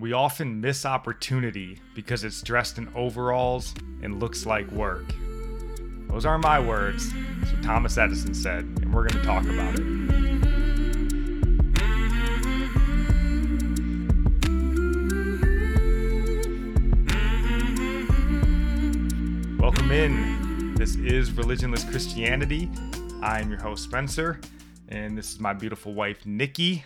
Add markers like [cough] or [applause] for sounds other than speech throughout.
We often miss opportunity because it's dressed in overalls and looks like work. Those aren't my words. What Thomas Edison said, and we're going to talk about it. Welcome in. This is Religionless Christianity. I'm your host, Spencer, and this is my beautiful wife, Nikki.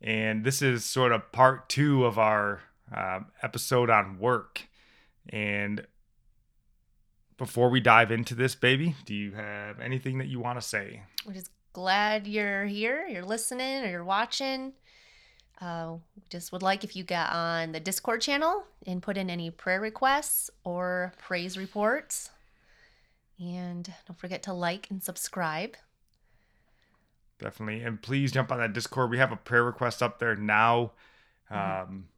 And this is sort of part two of our uh, episode on work. And before we dive into this, baby, do you have anything that you want to say? We're just glad you're here, you're listening, or you're watching. Uh, just would like if you got on the Discord channel and put in any prayer requests or praise reports. And don't forget to like and subscribe. Definitely. And please jump on that Discord. We have a prayer request up there now um,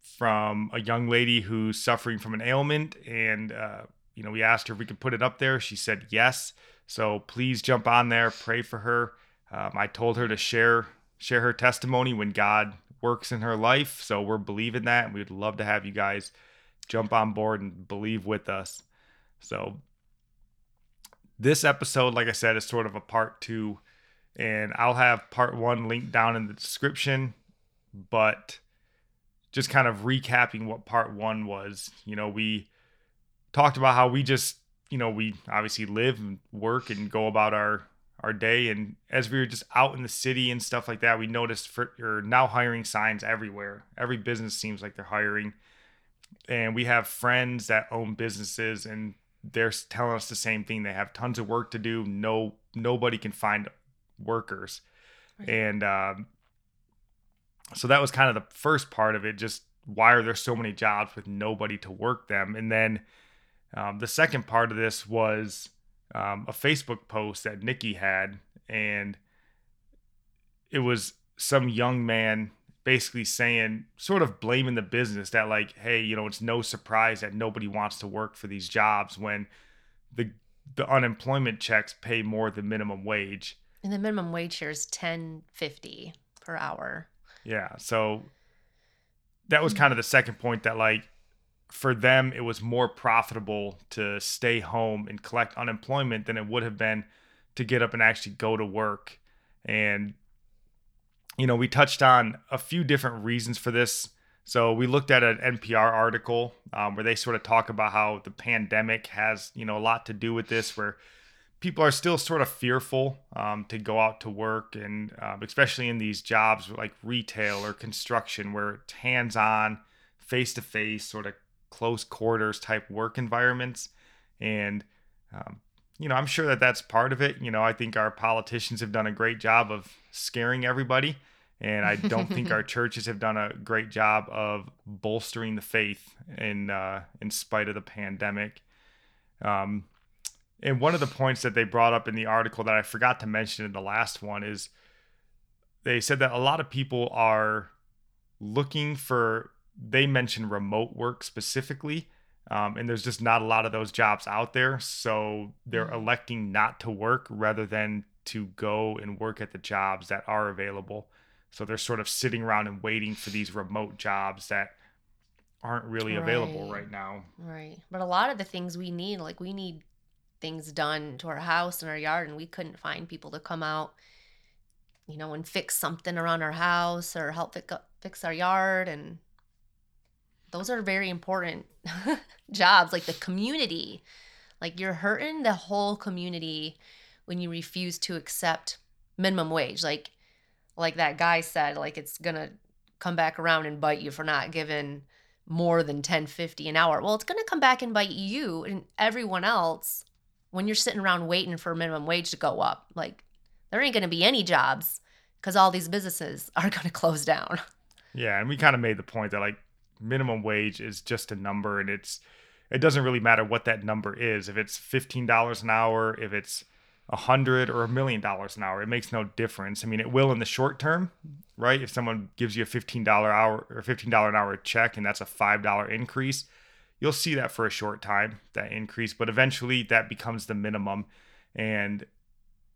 from a young lady who's suffering from an ailment. And, uh, you know, we asked her if we could put it up there. She said yes. So please jump on there, pray for her. Um, I told her to share share her testimony when God works in her life. So we're believing that. And we'd love to have you guys jump on board and believe with us. So this episode, like I said, is sort of a part two. And I'll have part one linked down in the description. But just kind of recapping what part one was, you know, we talked about how we just, you know, we obviously live and work and go about our our day. And as we were just out in the city and stuff like that we noticed for or now hiring signs everywhere. Every business seems like they're hiring. And we have friends that own businesses and they're telling us the same thing. They have tons of work to do. No nobody can find workers Right. and um, so that was kind of the first part of it just why are there so many jobs with nobody to work them and then um, the second part of this was um, a Facebook post that Nikki had, and it was some young man basically saying, sort of blaming the business that, like, hey, you know, it's no surprise that nobody wants to work for these jobs when the the unemployment checks pay more than minimum wage. And the minimum wage here is ten fifty per hour. Yeah, so that was kind of the second point that like for them it was more profitable to stay home and collect unemployment than it would have been to get up and actually go to work. And you know, we touched on a few different reasons for this. So we looked at an NPR article um, where they sort of talk about how the pandemic has, you know, a lot to do with this, where people are still sort of fearful um, to go out to work, and um, especially in these jobs like retail or construction, where it's hands-on, face-to-face, sort of close quarters type work environments, and um, you know, I'm sure that that's part of it. You know, I think our politicians have done a great job of scaring everybody. And I don't think our [laughs] churches have done a great job of bolstering the faith in uh, in spite of the pandemic. Um, and one of the points that they brought up in the article that I forgot to mention in the last one is they said that a lot of people are looking for. They mentioned remote work specifically, um, and there's just not a lot of those jobs out there. So they're Mhm. electing not to work rather than to go and work at the jobs that are available. So they're sort of sitting around and waiting for these remote jobs that aren't really available Right. right now. Right. But a lot of the things we need, like we need things done to our house and our yard, and we couldn't find people to come out, you know, and fix something around our house or help fix, our yard. And those are very important [laughs] jobs, like the community. Like you're hurting the whole community when you refuse to accept minimum wage. Like, like that guy said, like it's gonna come back around and bite you for not giving more than 1050 an hour well it's to come back and bite you and everyone else when you're sitting around waiting for minimum wage to go up like there ain't going to be any jobs because all these businesses [laughs] are going to close down Yeah, and we kind of made the point that like minimum wage is just a number and it's it doesn't really matter what that number is. If it's $15 an hour, if it's a hundred or a million dollars an hour, it makes no difference. I mean, it will in the short term, right? If someone gives you a $15 hour or $15 an hour check and that's a $5 increase, you'll see that for a short time, that increase, but eventually that becomes the minimum. And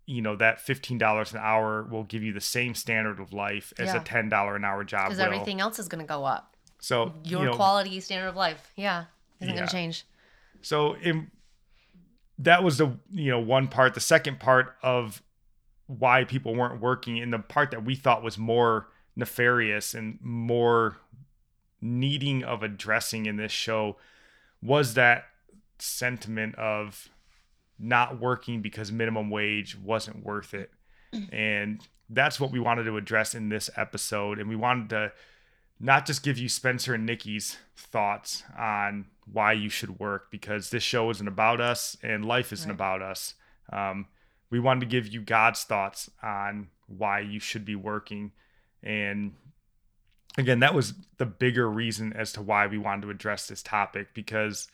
you know that $15 an hour will give you the same standard of life as Yeah. a $10 an hour job Because everything else is going to go up. so Your you know, quality standard of life, yeah, isn't Yeah. going to change. So in, that was the you know one part. The second part of why people weren't working, and the part that we thought was more nefarious and more needing of addressing in this show was that sentiment of not working because minimum wage wasn't worth it. And that's what we wanted to address in this episode. And we wanted to not just give you Spencer and Nikki's thoughts on why you should work because this show isn't about us and life isn't Right. about us. Um, we wanted to give you God's thoughts on why you should be working. And again, that was the bigger reason as to why we wanted to address this topic because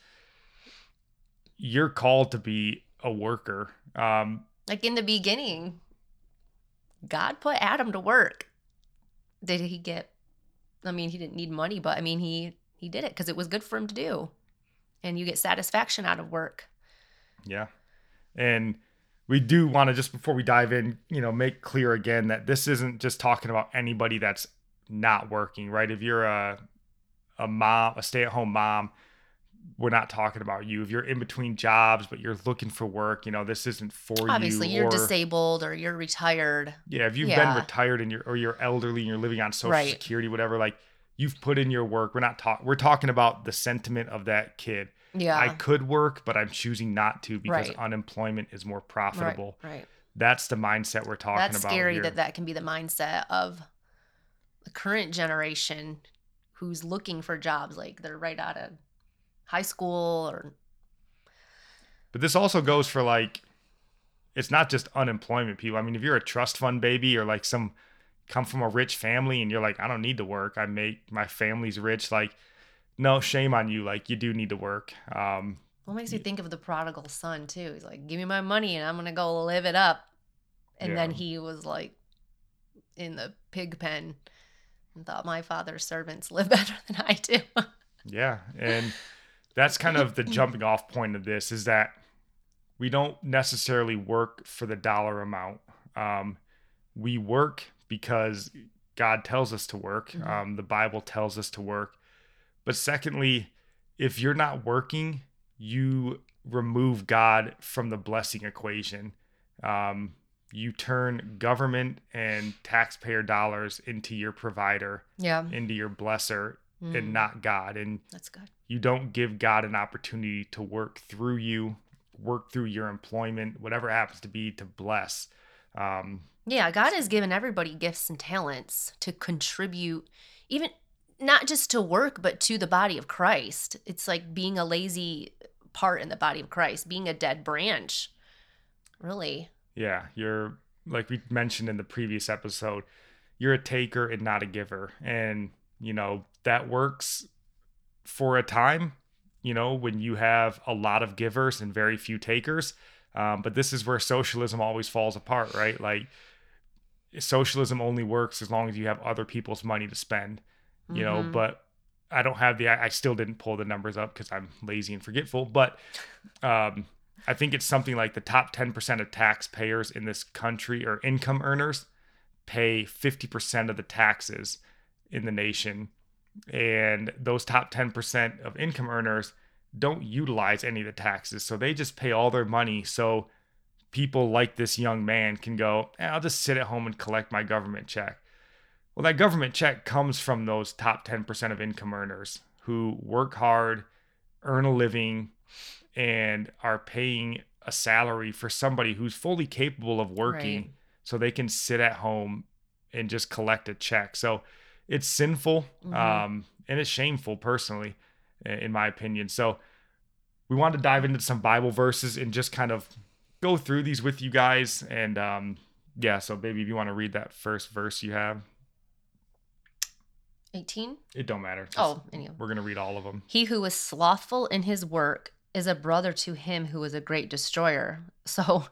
you're called to be a worker. Um, Like in the beginning, God put Adam to work. Did he get? I mean, he didn't need money, but I mean, he he did it because it was good for him to do, and you get satisfaction out of work. Yeah. And we do want to just before we dive in, you know, make clear again that this isn't just talking about anybody that's not working, right? If you're a a mom, a stay-at-home mom, we're not talking about you. If you're in between jobs but you're looking for work, you know, this isn't for Obviously, you. Obviously, you're or- disabled or you're retired. Yeah, if you've Yeah. been retired and you're or you're elderly and you're living on social Right. security, whatever, like you've put in your work. We're not talking we're talking about the sentiment of that kid. Yeah, I could work, but I'm choosing not to because Right. unemployment is more right, profitable. right. That's the mindset we're talking That's about. That's scary here. that that can be the mindset of the current generation who's looking for jobs like they're right out of high school or But this also goes for like it's not just unemployment people. I mean, if you're a trust fund baby or like some come from a rich family and you're like, I don't need to work. I make my family's rich. Like, no, shame on you. Like you do need to work. Um, What makes me think of the prodigal son too? He's like, "Give me my money, and I'm gonna go live it up." And then he was like in the pig pen and thought, "My father's servants live [laughs] better than I do." Yeah, and that's kind of the jumping off point of this is that we don't necessarily work for the dollar amount. Um, we work because God tells us to work. Mhm. Um, the Bible tells us to work. But secondly, if you're not working, you remove God from the blessing equation. Um, you turn government and taxpayer dollars into your provider, yeah, into your blesser, Mm, and not God. And that's good. you don't give God an opportunity to work through you, work through your employment, whatever it happens to be, to bless. Um, Yeah, God has given everybody gifts and talents to contribute, even not just to work, but to the body of Christ. It's like being a lazy part in the body of Christ, being a dead branch. Really. Yeah, you're like we mentioned in the previous episode, you're a taker and not a giver. And, you know, that works for a time, you know, when you have a lot of givers and very few takers. Um, but this is where socialism always falls apart, right? Like, socialism only works as long as you have other people's money to spend. you know Mhm. but i don't have the i I still didn't pull the numbers up because i'm lazy and forgetful but um i think it's something like the top 10% of taxpayers in this country or income earners pay 50% of the taxes in the nation. And those top 10% of income earners don't utilize any of the taxes. So they just pay all their money so people like this young man can go "Eh, i'll just sit at home and collect my government check. Well, that government check comes from those top 10% of income earners who work hard, earn a living, and are paying a salary for somebody who's fully capable of working Right. so they can sit at home and just collect a check. So it's sinful Mhm. um, and it's shameful, personally, in my opinion. So we wanted to dive into some Bible verses and just kind of go through these with you guys. And um, yeah, so baby, if you want to read that first verse you have. 18? It don't matter. Just- Oh, anyhow. we're gonna read all of them. He who is slothful in his work is a brother to him who is a great destroyer. [laughs] So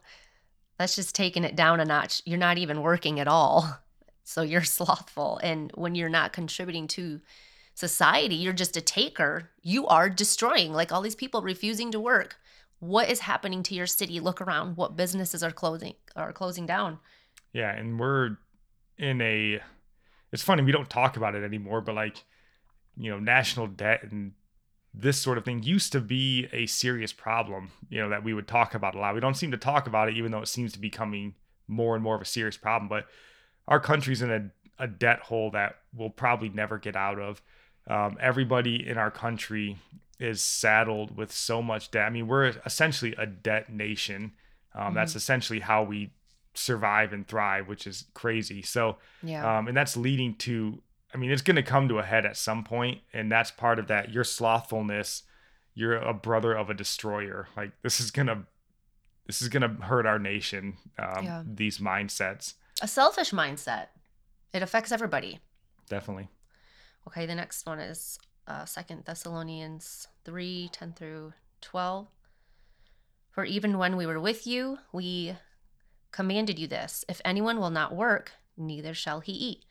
that's just taking it down a notch. You're not even working at all. [laughs] So you're [laughs] slothful. And when you're not contributing to society, you're just a taker. You are destroying. Like all these people refusing to work. what is happening to your city? Look around. What businesses are closing are closing down? Yeah, and we're in a it's funny we don't talk about it anymore, but like you know, national debt and this sort of thing used to be a serious problem, you know, that we would talk about a lot. We don't seem to talk about it even though it seems to be becoming more and more of a serious problem, but our country's in a, a debt hole that we'll probably never get out of. Um, everybody in our country is saddled with so much debt. I mean, we're essentially a debt nation. Um, mm-hmm. That's essentially how we survive and thrive, which is crazy. So, yeah. Um, and that's leading to, I mean, it's going to come to a head at some point, and that's part of that. Your slothfulness, you're a brother of a destroyer. Like this is gonna, this is gonna hurt our nation. Um, yeah. These mindsets. A selfish mindset. It affects everybody. Definitely. Okay, the next one is uh, Second Thessalonians 3 10 through 12. For even when we were with you, we commanded you this if anyone will not work, neither shall he eat.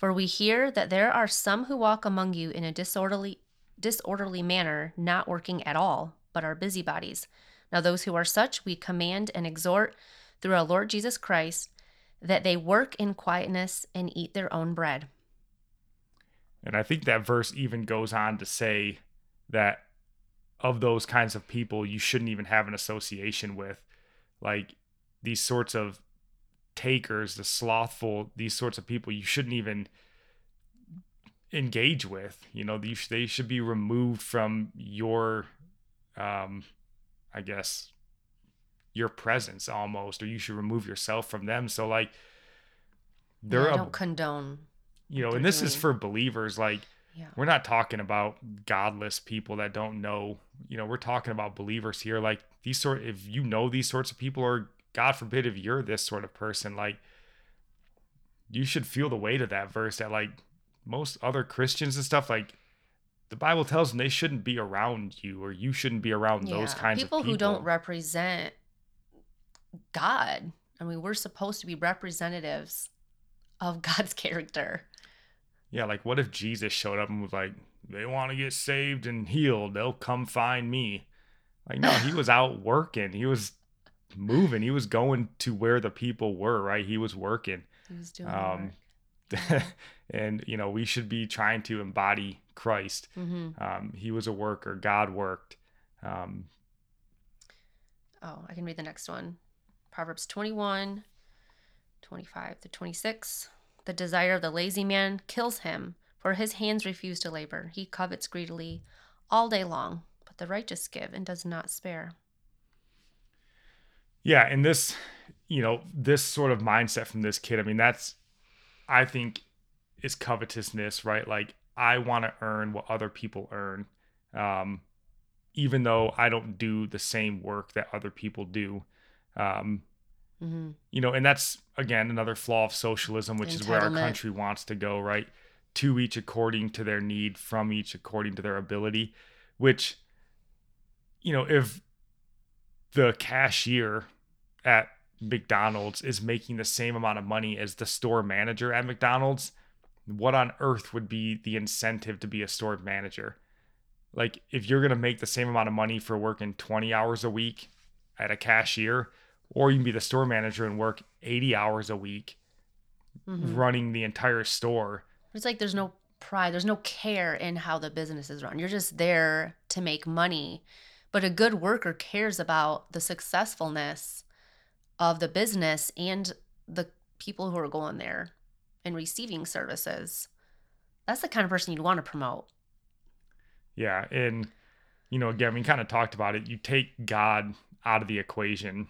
For we hear that there are some who walk among you in a disorderly, disorderly manner, not working at all, but are busybodies. Now, those who are such, we command and exhort through our Lord Jesus Christ that they work in quietness and eat their own bread. And I think that verse even goes on to say that of those kinds of people, you shouldn't even have an association with. Like these sorts of takers, the slothful, these sorts of people, you shouldn't even engage with. You know, they, they should be removed from your, um, I guess, your presence almost, or you should remove yourself from them. So, like, they're yeah, I don't a, condone you know, and this doing. is for believers. Like, yeah. we're not talking about godless people that don't know. You know, we're talking about believers here. Like these sort, if you know these sorts of people, or God forbid, if you're this sort of person, like you should feel the weight of that verse. That like most other Christians and stuff, like the Bible tells them they shouldn't be around you, or you shouldn't be around yeah. those kinds people of people who don't represent God. I mean, we're supposed to be representatives of [laughs] God's character. Yeah, like what if Jesus showed up and was like, they want to get saved and healed, they'll come find me. Like, no, he [laughs] was out working. He was moving. He was going to where the people were, right? He was working. He was doing um, [laughs] and you know, we should be trying to embody Christ. Mm-hmm. Um, he was a worker. God worked. Um, oh, I can read the next one. Proverbs 21, 25 to 26. The desire of the lazy man kills him, for his hands refuse to labor. He covets greedily all day long, but the righteous give and does not spare. Yeah, and this, you know, this sort of mindset from this kid, I mean, that's, I think, is covetousness, right? Like, I want to earn what other people earn, um, even though I don't do the same work that other people do. Um, Mm-hmm. You know, and that's again another flaw of socialism, which is where our country wants to go, right? To each according to their need, from each according to their ability. Which, you know, if the cashier at McDonald's is making the same amount of money as the store manager at McDonald's, what on earth would be the incentive to be a store manager? Like, if you're going to make the same amount of money for working 20 hours a week at a cashier, or you can be the store manager and work 80 hours a week mm-hmm. running the entire store. It's like there's no pride, there's no care in how the business is run. You're just there to make money. But a good worker cares about the successfulness of the business and the people who are going there and receiving services. That's the kind of person you'd want to promote. Yeah. And, you know, again, we kind of talked about it. You take God out of the equation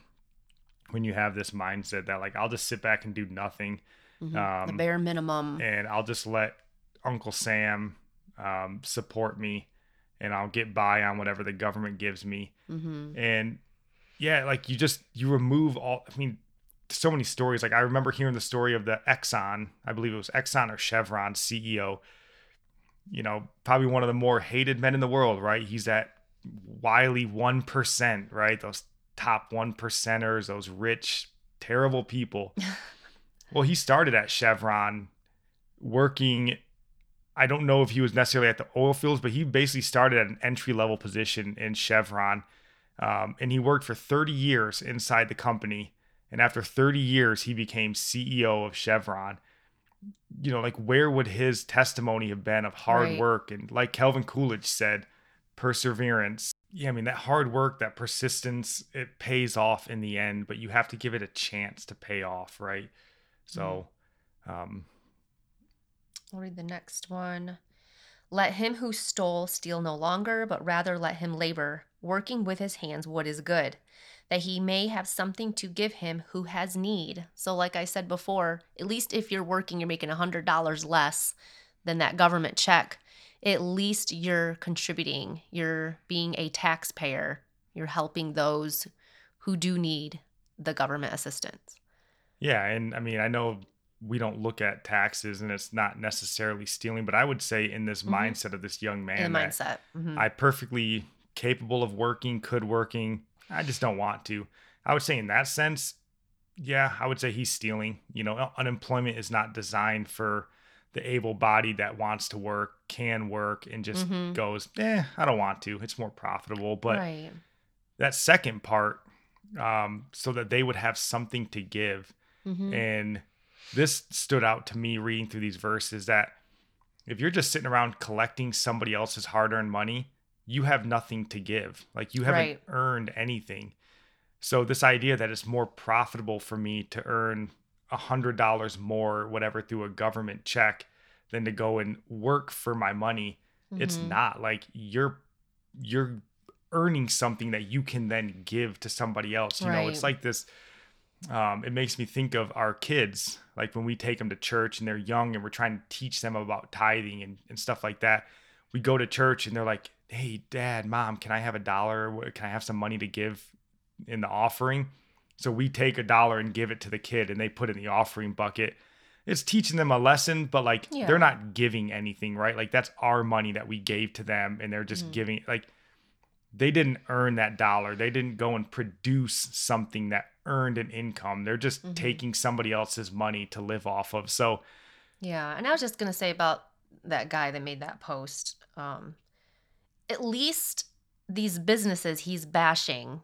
when you have this mindset that like I'll just sit back and do nothing, mm-hmm. um, the bare minimum, and I'll just let Uncle Sam um, support me, and I'll get by on whatever the government gives me, mm-hmm. and yeah, like you just you remove all. I mean, so many stories. Like I remember hearing the story of the Exxon, I believe it was Exxon or Chevron CEO. You know, probably one of the more hated men in the world, right? He's that wily one percent, right? Those top one percenters, those rich, terrible people. [laughs] well, he started at Chevron working. I don't know if he was necessarily at the oil fields, but he basically started at an entry level position in Chevron. Um, and he worked for 30 years inside the company. And after 30 years, he became CEO of Chevron. You know, like where would his testimony have been of hard Right. work? And like Calvin Coolidge said, perseverance. Yeah, I mean, that hard work, that persistence, it pays off in the end, but you have to give it a chance to pay off, right? So, um, I'll read the next one. Let him who stole steal no longer, but rather let him labor, working with his hands what is good, that he may have something to give him who has need. So, like I said before, at least if you're working, you're making $100 less than that government check. At least you're contributing, you're being a taxpayer, you're helping those who do need the government assistance. Yeah, and I mean, I know we don't look at taxes and it's not necessarily stealing, but I would say in this Mhm. mindset of this young man, In the that mindset. Mhm. I perfectly capable of working, could working, I just don't want to. I would say in that sense, yeah, I would say he's stealing. You know, unemployment is not designed for the able body that wants to work, can work, and just Mhm. goes, eh, I don't want to. It's more profitable. But right. that second part, um, so that they would have something to give. Mhm. And this stood out to me reading through these verses that if you're just sitting around collecting somebody else's hard earned money, you have nothing to give. Like you haven't Right. earned anything. So this idea that it's more profitable for me to earn a hundred dollars more, whatever, through a government check than to go and work for my money, it's Mhm. not like you're you're earning something that you can then give to somebody else. You know, it's like this um, it makes me think of our kids, like when we take them to church and they're young and we're trying to teach them about tithing and, and stuff like that. We go to church and they're like, hey, dad, mom, can I have a dollar? Can I have some money to give in the offering? So we take a dollar and give it to the kid and they put it in the offering bucket. It's teaching them a lesson, but like Yeah. they're not giving anything, right? Like that's our money that we gave to them and they're just Mhm. giving like they didn't earn that dollar. They didn't go and produce something that earned an income. They're just Mhm. taking somebody else's money to live off of. So, Yeah, and I was just gonna say about that guy that made that post. Um, at least these businesses he's bashing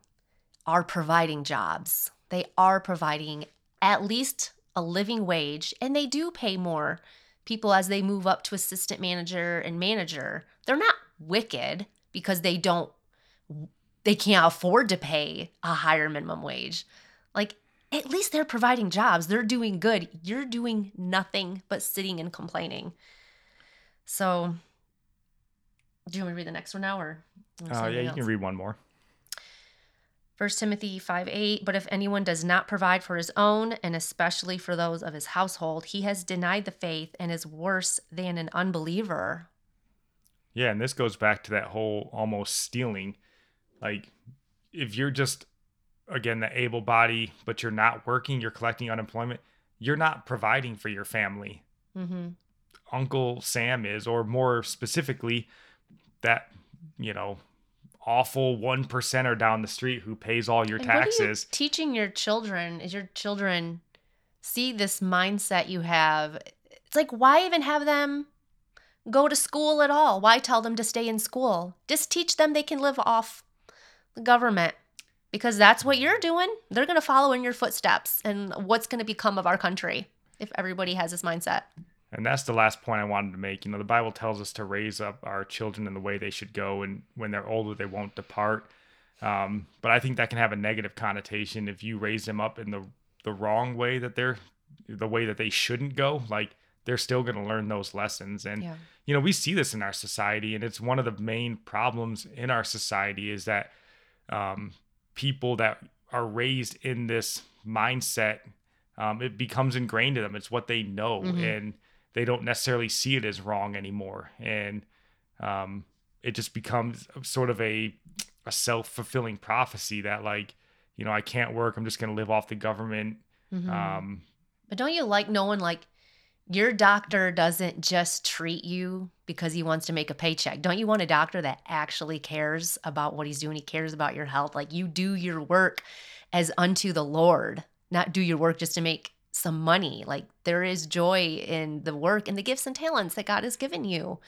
are providing jobs. They are providing at least a living wage, and they do pay more people as they move up to assistant manager and manager. They're not wicked because they don't they can't afford to pay a higher minimum wage. Like at least they're providing jobs. They're doing good. You're doing nothing but sitting and complaining. So, do you want me to read the next one now, or? you uh, yeah, you else? can read one more. 1 Timothy 5 8, but if anyone does not provide for his own, and especially for those of his household, he has denied the faith and is worse than an unbeliever. Yeah, and this goes back to that whole almost stealing. Like, if you're just, again, the able body, but you're not working, you're collecting unemployment, you're not providing for your family. Mm-hmm. Uncle Sam is, or more specifically, that, you know, awful one percenter down the street who pays all your And are you taxes. teaching your children is your children see this mindset you have. It's like, why even have them go to school at all? Why tell them to stay in school? Just teach them they can live off the government because that's what you're doing. They're going to follow in your footsteps and what's going to become of our country if everybody has this mindset. And that's the last point I wanted to make. You know, the Bible tells us to raise up our children in the way they should go, and when they're older, they won't depart. Um, but I think that can have a negative connotation if you raise them up in the the wrong way that they're the way that they shouldn't go. Like they're still going to learn those lessons, and Yeah. you know we see this in our society, and it's one of the main problems in our society is that um, people that are raised in this mindset, um, it becomes ingrained in them. It's what they know, Mhm. and they don't necessarily see it as wrong anymore, and um, it just becomes sort of a a self fulfilling prophecy that like you know I can't work. I'm just going to live off the government. Mhm. Um, But don't you like knowing like your doctor doesn't just treat you because he wants to make a paycheck? Don't you want a doctor that actually cares about what he's doing? He cares about your health. Like you do your work as unto the Lord, not do your work just to make some money. Like there is joy in the work and the gifts and talents that God has given you.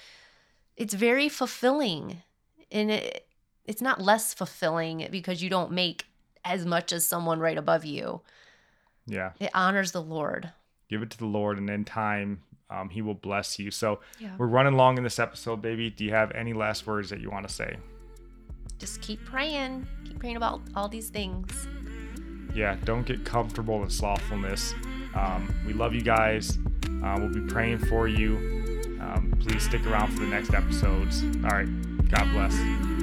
It's very fulfilling. And it, it's not less fulfilling because you don't make as much as someone right above you. Yeah. It honors the Lord. Give it to the Lord, and in time, um, He will bless you. So Yeah. we're running long in this episode, baby. Do you have any last words that you want to say? Just keep praying. Keep praying about all these things. Yeah, don't get comfortable in slothfulness. Um, we love you guys. Uh, we'll be praying for you. Um, please stick around for the next episodes. All right. God bless.